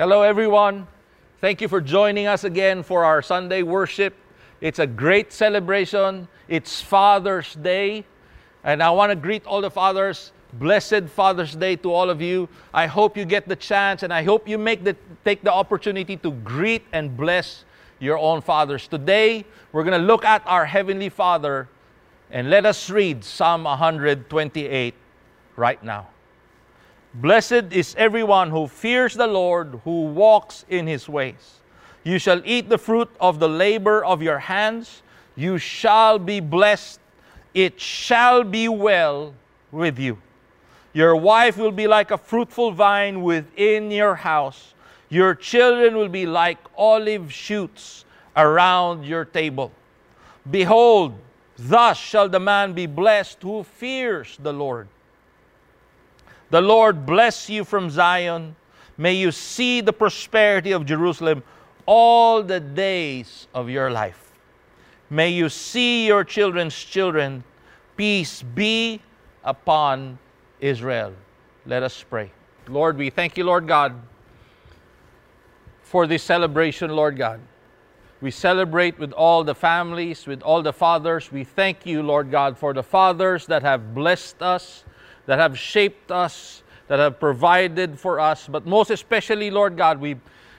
Hello, everyone. Thank you for joining us again for our Sunday worship. It's a great celebration. It's Father's Day. And I want to greet all the fathers. Blessed Father's Day to all of you. I hope you get the chance and I hope you make the, take the opportunity to greet and bless your own fathers. Today, we're going to look at our Heavenly Father and let us read Psalm 128 right now. Blessed is everyone who fears the Lord, who walks in his ways. You shall eat the fruit of the labor of your hands. You shall be blessed. It shall be well with you. Your wife will be like a fruitful vine within your house. Your children will be like olive shoots around your table. Behold, thus shall the man be blessed who fears the Lord. The Lord bless you from Zion. May you see the prosperity of Jerusalem all the days of your life. May you see your children's children. Peace be upon Israel. Let us pray. Lord, we thank you, Lord God, for this celebration, Lord God. We celebrate with all the families, with all the fathers. We thank you, Lord God, for the fathers that have blessed us that have shaped us, that have provided for us. But most especially, Lord God, we,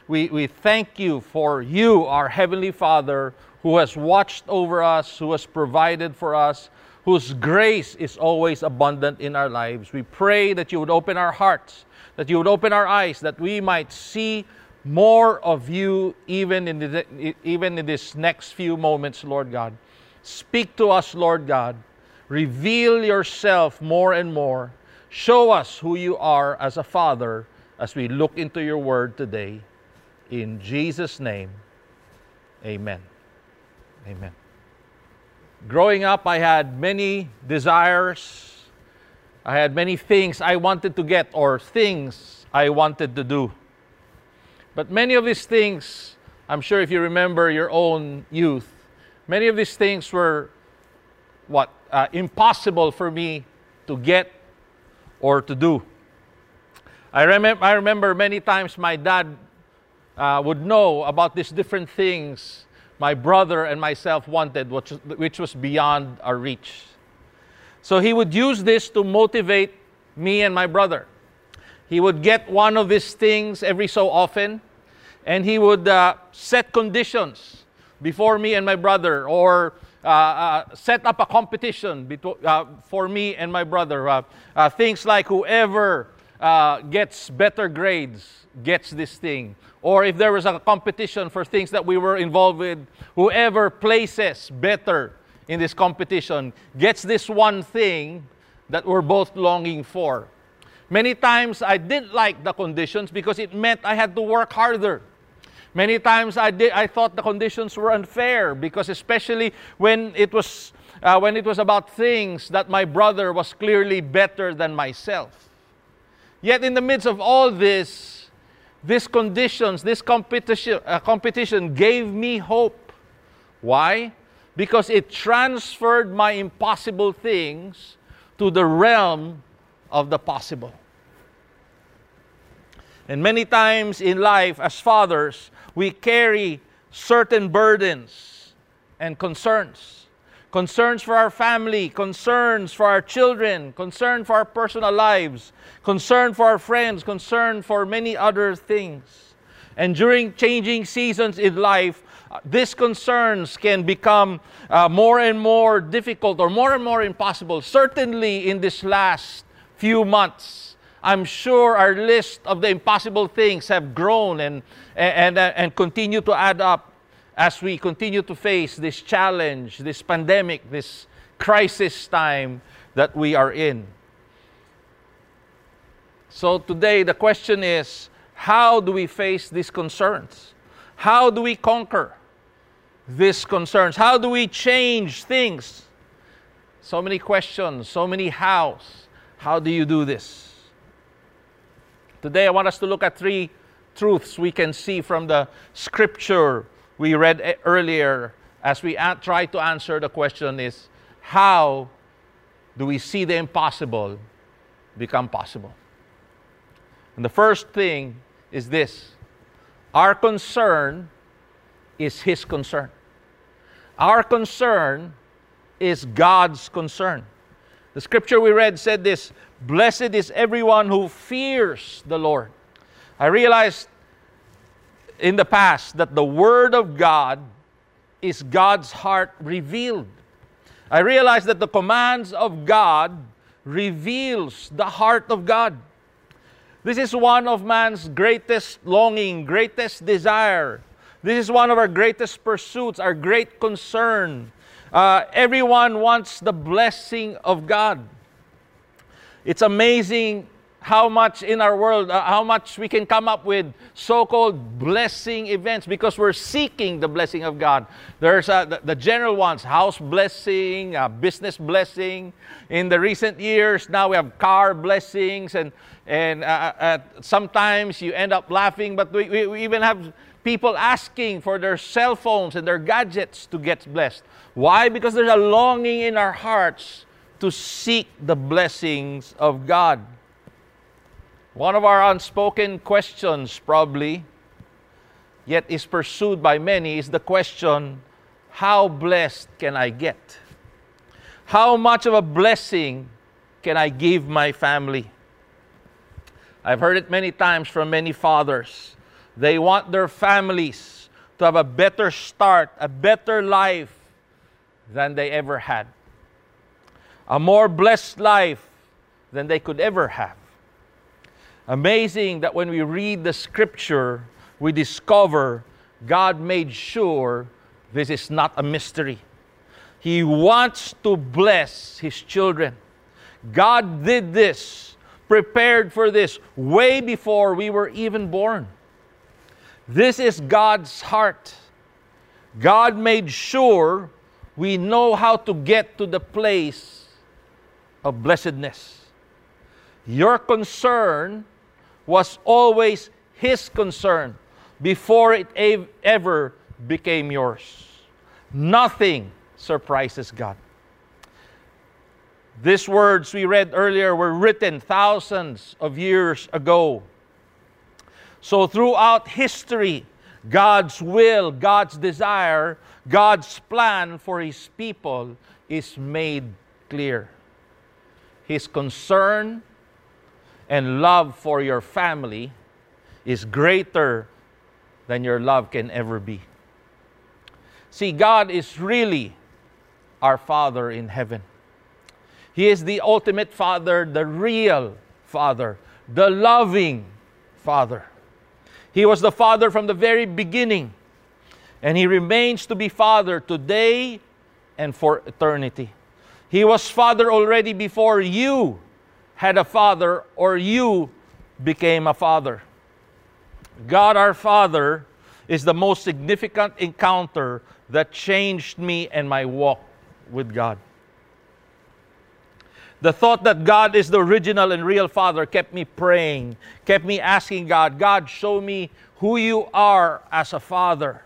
we, we thank you for you, our Heavenly Father, who has watched over us, who has provided for us, whose grace is always abundant in our lives. We pray that you would open our hearts, that you would open our eyes, that we might see more of you even in, the, even in this next few moments, Lord God. Speak to us, Lord God. Reveal yourself more and more. Show us who you are as a father as we look into your word today. In Jesus' name, amen. Amen. Growing up, I had many desires. I had many things I wanted to get or things I wanted to do. But many of these things, I'm sure if you remember your own youth, many of these things were what uh, impossible for me to get or to do. I, remember, I remember many times my dad uh, would know about these different things my brother and myself wanted, which, which was beyond our reach. So he would use this to motivate me and my brother. He would get one of these things every so often, and he would uh, set conditions before me and my brother, or uh, uh, set up a competition uh, for me and my brother. Uh, things like whoever gets better grades gets this thing. Or if there was a competition for things that we were involved with, whoever places better in this competition gets this one thing that we're both longing for. Many times I didn't like the conditions because it meant I had to work harder. Many times I, did, I thought the conditions were unfair because, especially when it, was, uh, when it was about things that my brother was clearly better than myself. Yet, in the midst of all this, these conditions, this competition, uh, competition gave me hope. Why? Because it transferred my impossible things to the realm of the possible. And many times in life, as fathers, we carry certain burdens and concerns concerns for our family, concerns for our children, concern for our personal lives, concern for our friends, concern for many other things. And during changing seasons in life, these concerns can become uh, more and more difficult or more and more impossible. Certainly in this last few months, I'm sure our list of the impossible things have grown and, and, and, continue to add up as we continue to face this challenge, this pandemic, this crisis time that we are in. So today, the question is how do we face these concerns? How do we conquer these concerns? How do we change things? So many questions, so many hows. How do you do this? Today, I want us to look at three truths we can see from the scripture we read earlier as we try to answer the question is how do we see the impossible become possible? And the first thing is this Our concern is His concern. Our concern is God's concern. The scripture we read said this Blessed is everyone who fears the Lord. I realized in the past that the Word of God is God's heart revealed. I realized that the commands of God reveals the heart of God. This is one of man's greatest longing, greatest desire. This is one of our greatest pursuits, our great concern. Uh, everyone wants the blessing of God. It's amazing how much in our world, uh, how much we can come up with so called blessing events because we're seeking the blessing of God. There's uh, the, the, general ones house blessing, uh, business blessing. In the recent years, now we have car blessings, and, and uh, uh, sometimes you end up laughing, but we, we, we even have people asking for their cell phones and their gadgets to get blessed. Why? Because there's a longing in our hearts to seek the blessings of God. One of our unspoken questions, probably, yet is pursued by many, is the question how blessed can I get? How much of a blessing can I give my family? I've heard it many times from many fathers. They want their families to have a better start, a better life than they ever had, a more blessed life than they could ever have. Amazing that when we read the scripture, we discover God made sure this is not a mystery. He wants to bless His children. God did this, prepared for this way before we were even born. This is God's heart. God made sure we know how to get to the place of blessedness. Your concern was always His concern before it ever became yours. Nothing surprises God. These words we read earlier were written thousands of years ago. So, throughout history, God's will, God's desire, God's plan for His people is made clear. His concern and love for your family is greater than your love can ever be. See, God is really our Father in heaven. He is the ultimate Father, the real Father, the loving Father. He was the Father from the very beginning, and He remains to be Father today and for eternity. He was Father already before you had a father or you became a father. God our Father is the most significant encounter that changed me and my walk with God. The thought that God is the original and real Father kept me praying, kept me asking God, God, show me who you are as a father.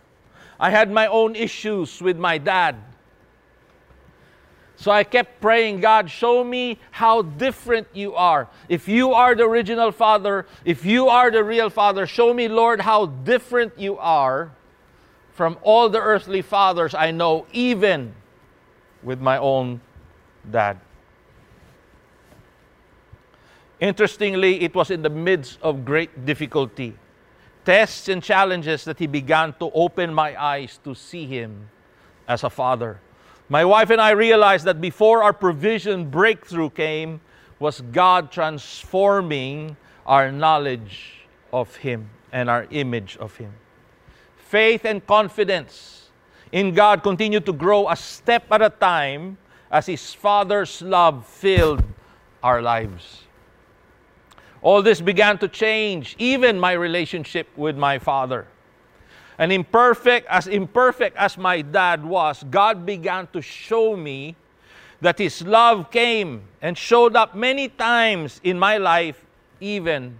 I had my own issues with my dad. So I kept praying, God, show me how different you are. If you are the original Father, if you are the real Father, show me, Lord, how different you are from all the earthly fathers I know, even with my own dad. Interestingly, it was in the midst of great difficulty, tests and challenges that he began to open my eyes to see him as a father. My wife and I realized that before our provision breakthrough came, was God transforming our knowledge of Him and our image of Him. Faith and confidence in God continued to grow a step at a time as His Father's love filled our lives. All this began to change, even my relationship with my Father. And imperfect, as imperfect as my dad was, God began to show me that His love came and showed up many times in my life, even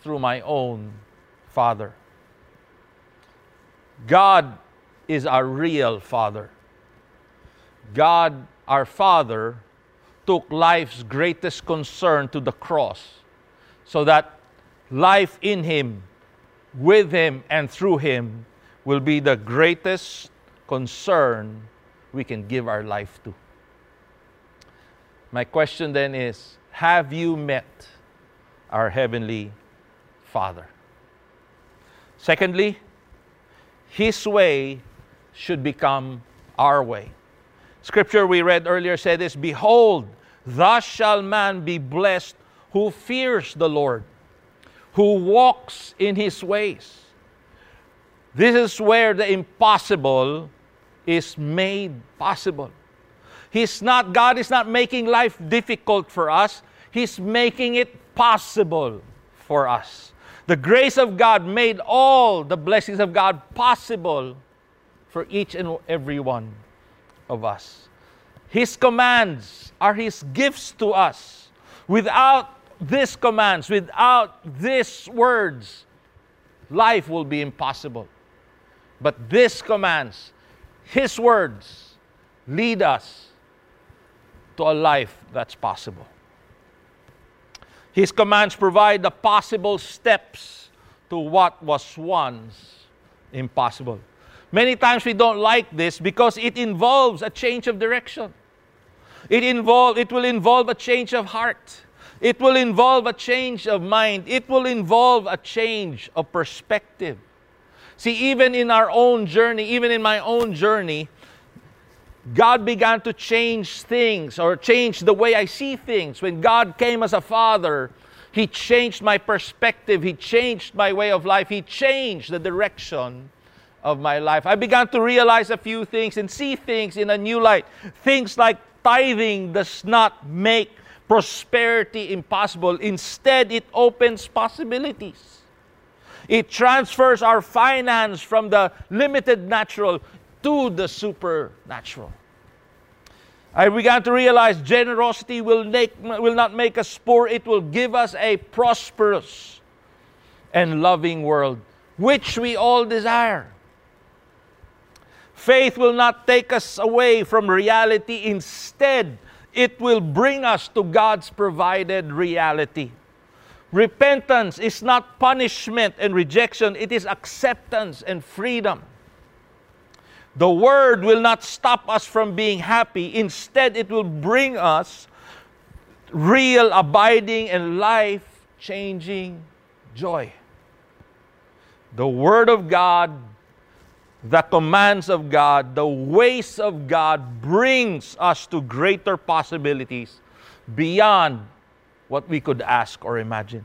through my own father. God is our real Father. God, our Father, took life's greatest concern to the cross so that life in Him with him and through him will be the greatest concern we can give our life to. My question then is Have you met our Heavenly Father? Secondly, His way should become our way. Scripture we read earlier said this Behold, thus shall man be blessed who fears the Lord, who walks in his ways. This is where the impossible is made possible. He's not, God is not making life difficult for us, He's making it possible for us. The grace of God made all the blessings of God possible for each and every one of us. His commands are His gifts to us. Without these commands, without these words, life will be impossible. But these commands, His words, lead us to a life that's possible. His commands provide the possible steps to what was once impossible. Many times we don't like this because it involves a change of direction. It, involve, it will involve a change of heart. It will involve a change of mind. It will involve a change of perspective. See, even in our own journey, even in my own journey, God began to change things or change the way I see things. When God came as a father, He changed my perspective, He changed my way of life, He changed the direction of my life. I began to realize a few things and see things in a new light. Things like tithing does not make prosperity impossible, instead, it opens possibilities. It transfers our finance from the limited natural to the supernatural. I began to realize generosity will, make, will not make us poor, it will give us a prosperous and loving world, which we all desire. Faith will not take us away from reality. Instead, it will bring us to God's provided reality. Repentance is not punishment and rejection, it is acceptance and freedom. The word will not stop us from being happy. Instead, it will bring us real, abiding, and life changing joy. The word of God the commands of God, the ways of God brings us to greater possibilities beyond what we could ask or imagine.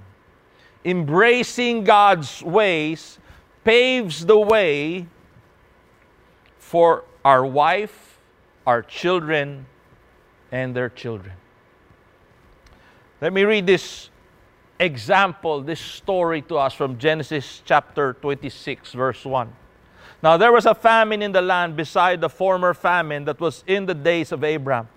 Embracing God's ways paves the way for our wife, our children, and their children. Let me read this example, this story to us from Genesis chapter 26, verse 1. Now there was a famine in the land beside the former famine that was in the days of Abraham.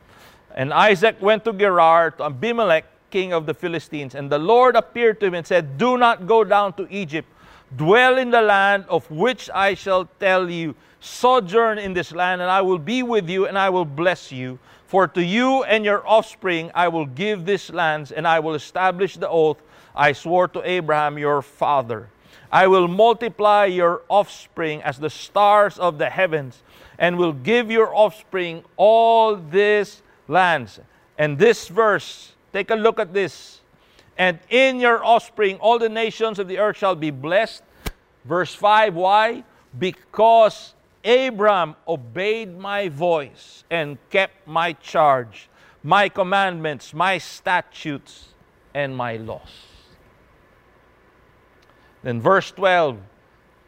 And Isaac went to Gerar to Abimelech, king of the Philistines. And the Lord appeared to him and said, Do not go down to Egypt. Dwell in the land of which I shall tell you. Sojourn in this land, and I will be with you, and I will bless you. For to you and your offspring I will give this lands, and I will establish the oath I swore to Abraham your father. I will multiply your offspring as the stars of the heavens, and will give your offspring all these lands. And this verse, take a look at this. And in your offspring, all the nations of the earth shall be blessed. Verse 5 Why? Because Abram obeyed my voice and kept my charge, my commandments, my statutes, and my laws. Then, verse 12,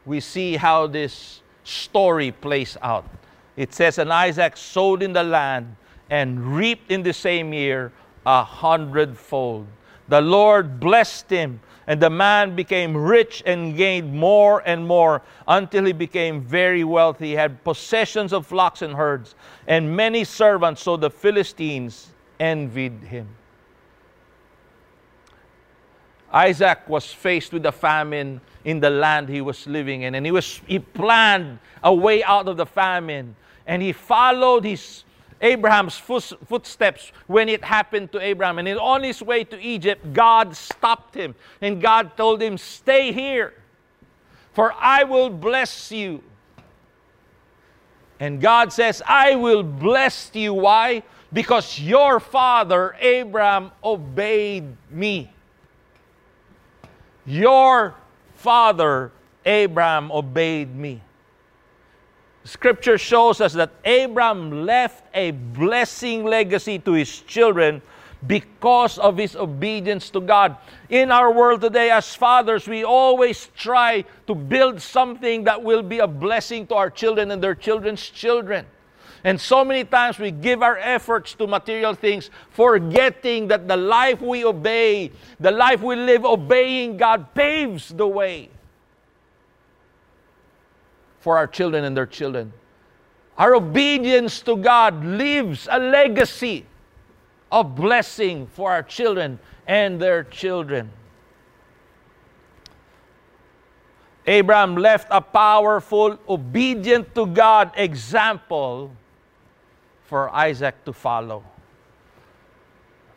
we see how this story plays out. It says, And Isaac sowed in the land and reaped in the same year a hundredfold. The Lord blessed him, and the man became rich and gained more and more until he became very wealthy. He had possessions of flocks and herds, and many servants, so the Philistines envied him. Isaac was faced with a famine in the land he was living in, and he was he planned a way out of the famine, and he followed his Abraham's footsteps when it happened to Abraham. And on his way to Egypt, God stopped him, and God told him, "Stay here." for I will bless you. And God says, I will bless you. Why? Because your father, Abraham, obeyed me. Your father, Abraham, obeyed me. Scripture shows us that Abraham left a blessing legacy to his children because of his obedience to God. In our world today, as fathers, we always try to build something that will be a blessing to our children and their children's children. And so many times we give our efforts to material things, forgetting that the life we obey, the life we live obeying God, paves the way for our children and their children. Our obedience to God leaves a legacy of blessing for our children and their children. Abraham left a powerful, obedient to God example for Isaac to follow.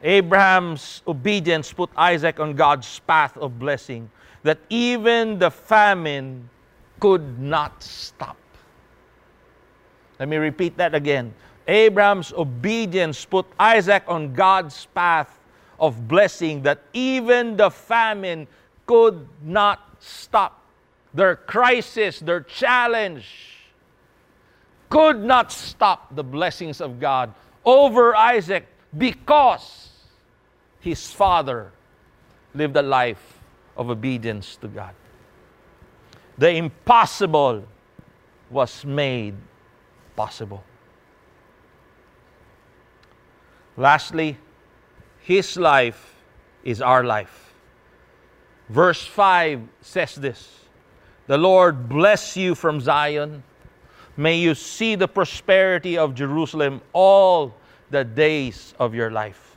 Abraham's obedience put Isaac on God's path of blessing that even the famine could not stop. Let me repeat that again. Abraham's obedience put Isaac on God's path of blessing that even the famine could not stop. Their crisis, their challenge could not stop the blessings of God over Isaac because his father lived a life of obedience to God. The impossible was made possible. Lastly, his life is our life. Verse 5 says this The Lord bless you from Zion. May you see the prosperity of Jerusalem all the days of your life.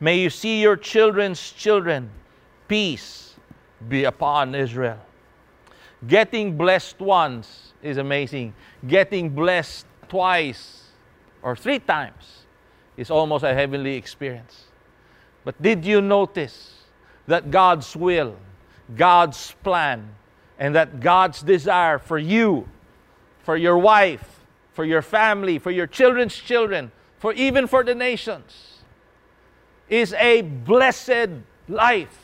May you see your children's children. Peace be upon Israel. Getting blessed once is amazing. Getting blessed twice or three times is almost a heavenly experience. But did you notice that God's will, God's plan, and that God's desire for you, for your wife, for your family, for your children's children, for even for the nations, is a blessed life.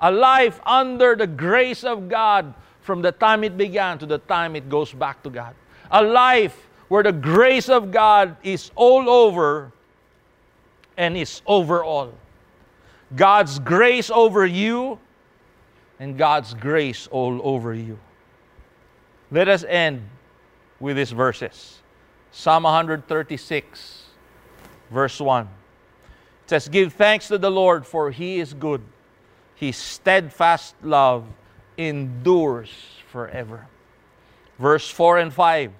A life under the grace of God from the time it began to the time it goes back to God. A life where the grace of God is all over and is over all. God's grace over you and God's grace all over you. Let us end with these verses. Psalm 136, verse 1. It says, Give thanks to the Lord, for he is good. His steadfast love endures forever. Verse 4 and 5.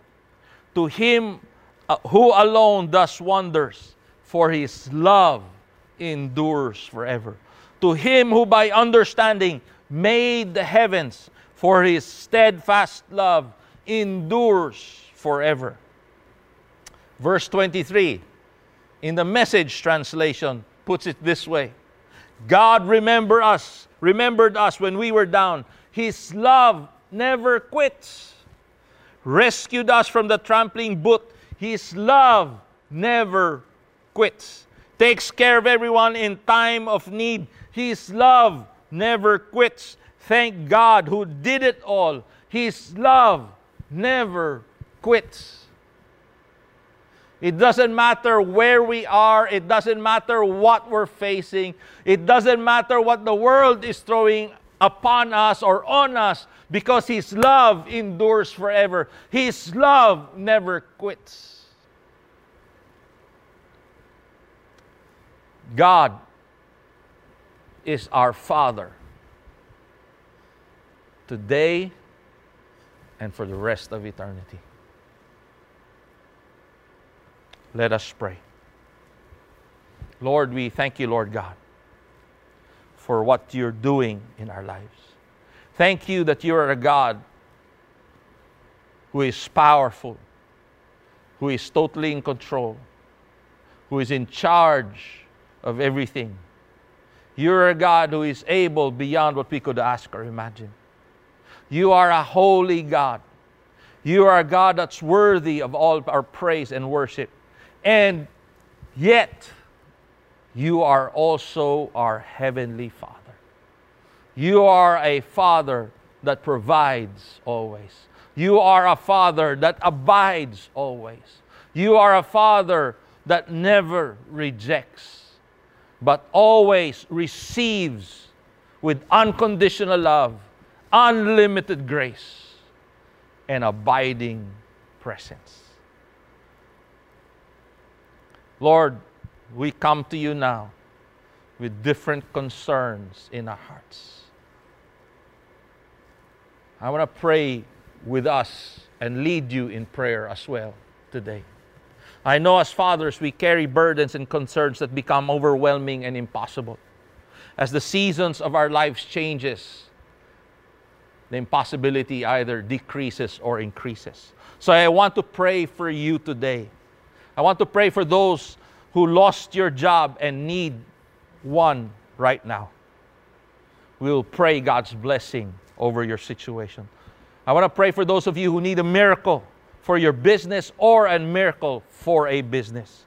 To him uh, who alone does wonders, for his love endures forever. To him who by understanding made the heavens, for his steadfast love endures forever. Verse 23 in the message translation puts it this way God remember us, remembered us when we were down. His love never quits. Rescued us from the trampling boot. His love never quits. Takes care of everyone in time of need. His love never quits. Thank God who did it all. His love never quits. It doesn't matter where we are. It doesn't matter what we're facing. It doesn't matter what the world is throwing upon us or on us because His love endures forever. His love never quits. God is our Father today and for the rest of eternity. Let us pray. Lord, we thank you, Lord God, for what you're doing in our lives. Thank you that you are a God who is powerful, who is totally in control, who is in charge of everything. You're a God who is able beyond what we could ask or imagine. You are a holy God. You are a God that's worthy of all our praise and worship. And yet, you are also our Heavenly Father. You are a Father that provides always. You are a Father that abides always. You are a Father that never rejects, but always receives with unconditional love, unlimited grace, and abiding presence. Lord, we come to you now with different concerns in our hearts. I want to pray with us and lead you in prayer as well today. I know as fathers we carry burdens and concerns that become overwhelming and impossible. As the seasons of our lives changes, the impossibility either decreases or increases. So I want to pray for you today. I want to pray for those who lost your job and need one right now. We'll pray God's blessing over your situation. I want to pray for those of you who need a miracle for your business or a miracle for a business.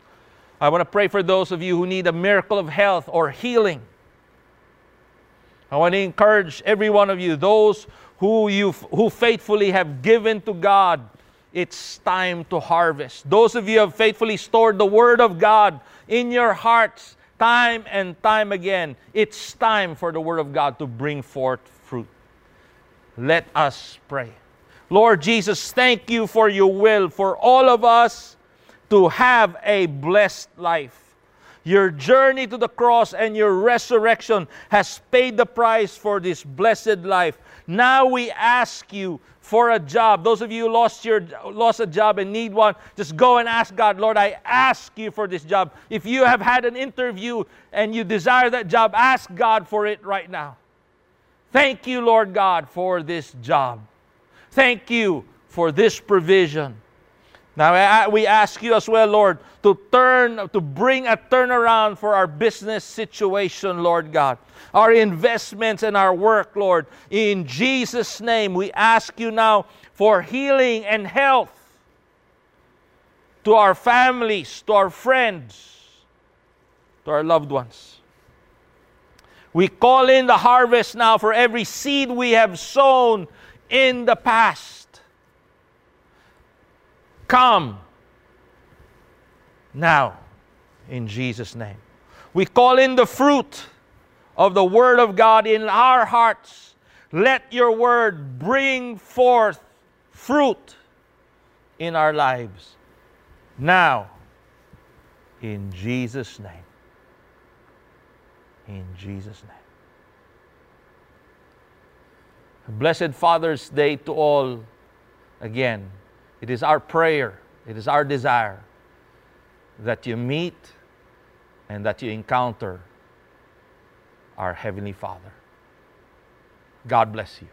I want to pray for those of you who need a miracle of health or healing. I want to encourage every one of you, those who you who faithfully have given to God, it's time to harvest. Those of you who have faithfully stored the word of God in your hearts time and time again, it's time for the word of God to bring forth fruit. Let us pray. Lord Jesus, thank you for your will for all of us to have a blessed life. Your journey to the cross and your resurrection has paid the price for this blessed life. Now we ask you for a job. Those of you who lost your lost a job and need one, just go and ask God, Lord, I ask you for this job. If you have had an interview and you desire that job, ask God for it right now. Thank you, Lord God, for this job. Thank you for this provision. Now we ask you as well, Lord, to turn, to bring a turnaround for our business situation, Lord God, our investments and our work, Lord. In Jesus' name, we ask you now for healing and health to our families, to our friends, to our loved ones. We call in the harvest now for every seed we have sown in the past. Come now in Jesus' name. We call in the fruit of the Word of God in our hearts. Let your Word bring forth fruit in our lives. Now, in Jesus' name. In Jesus' name. Blessed Father's Day to all again. It is our prayer, it is our desire that you meet and that you encounter our Heavenly Father. God bless you.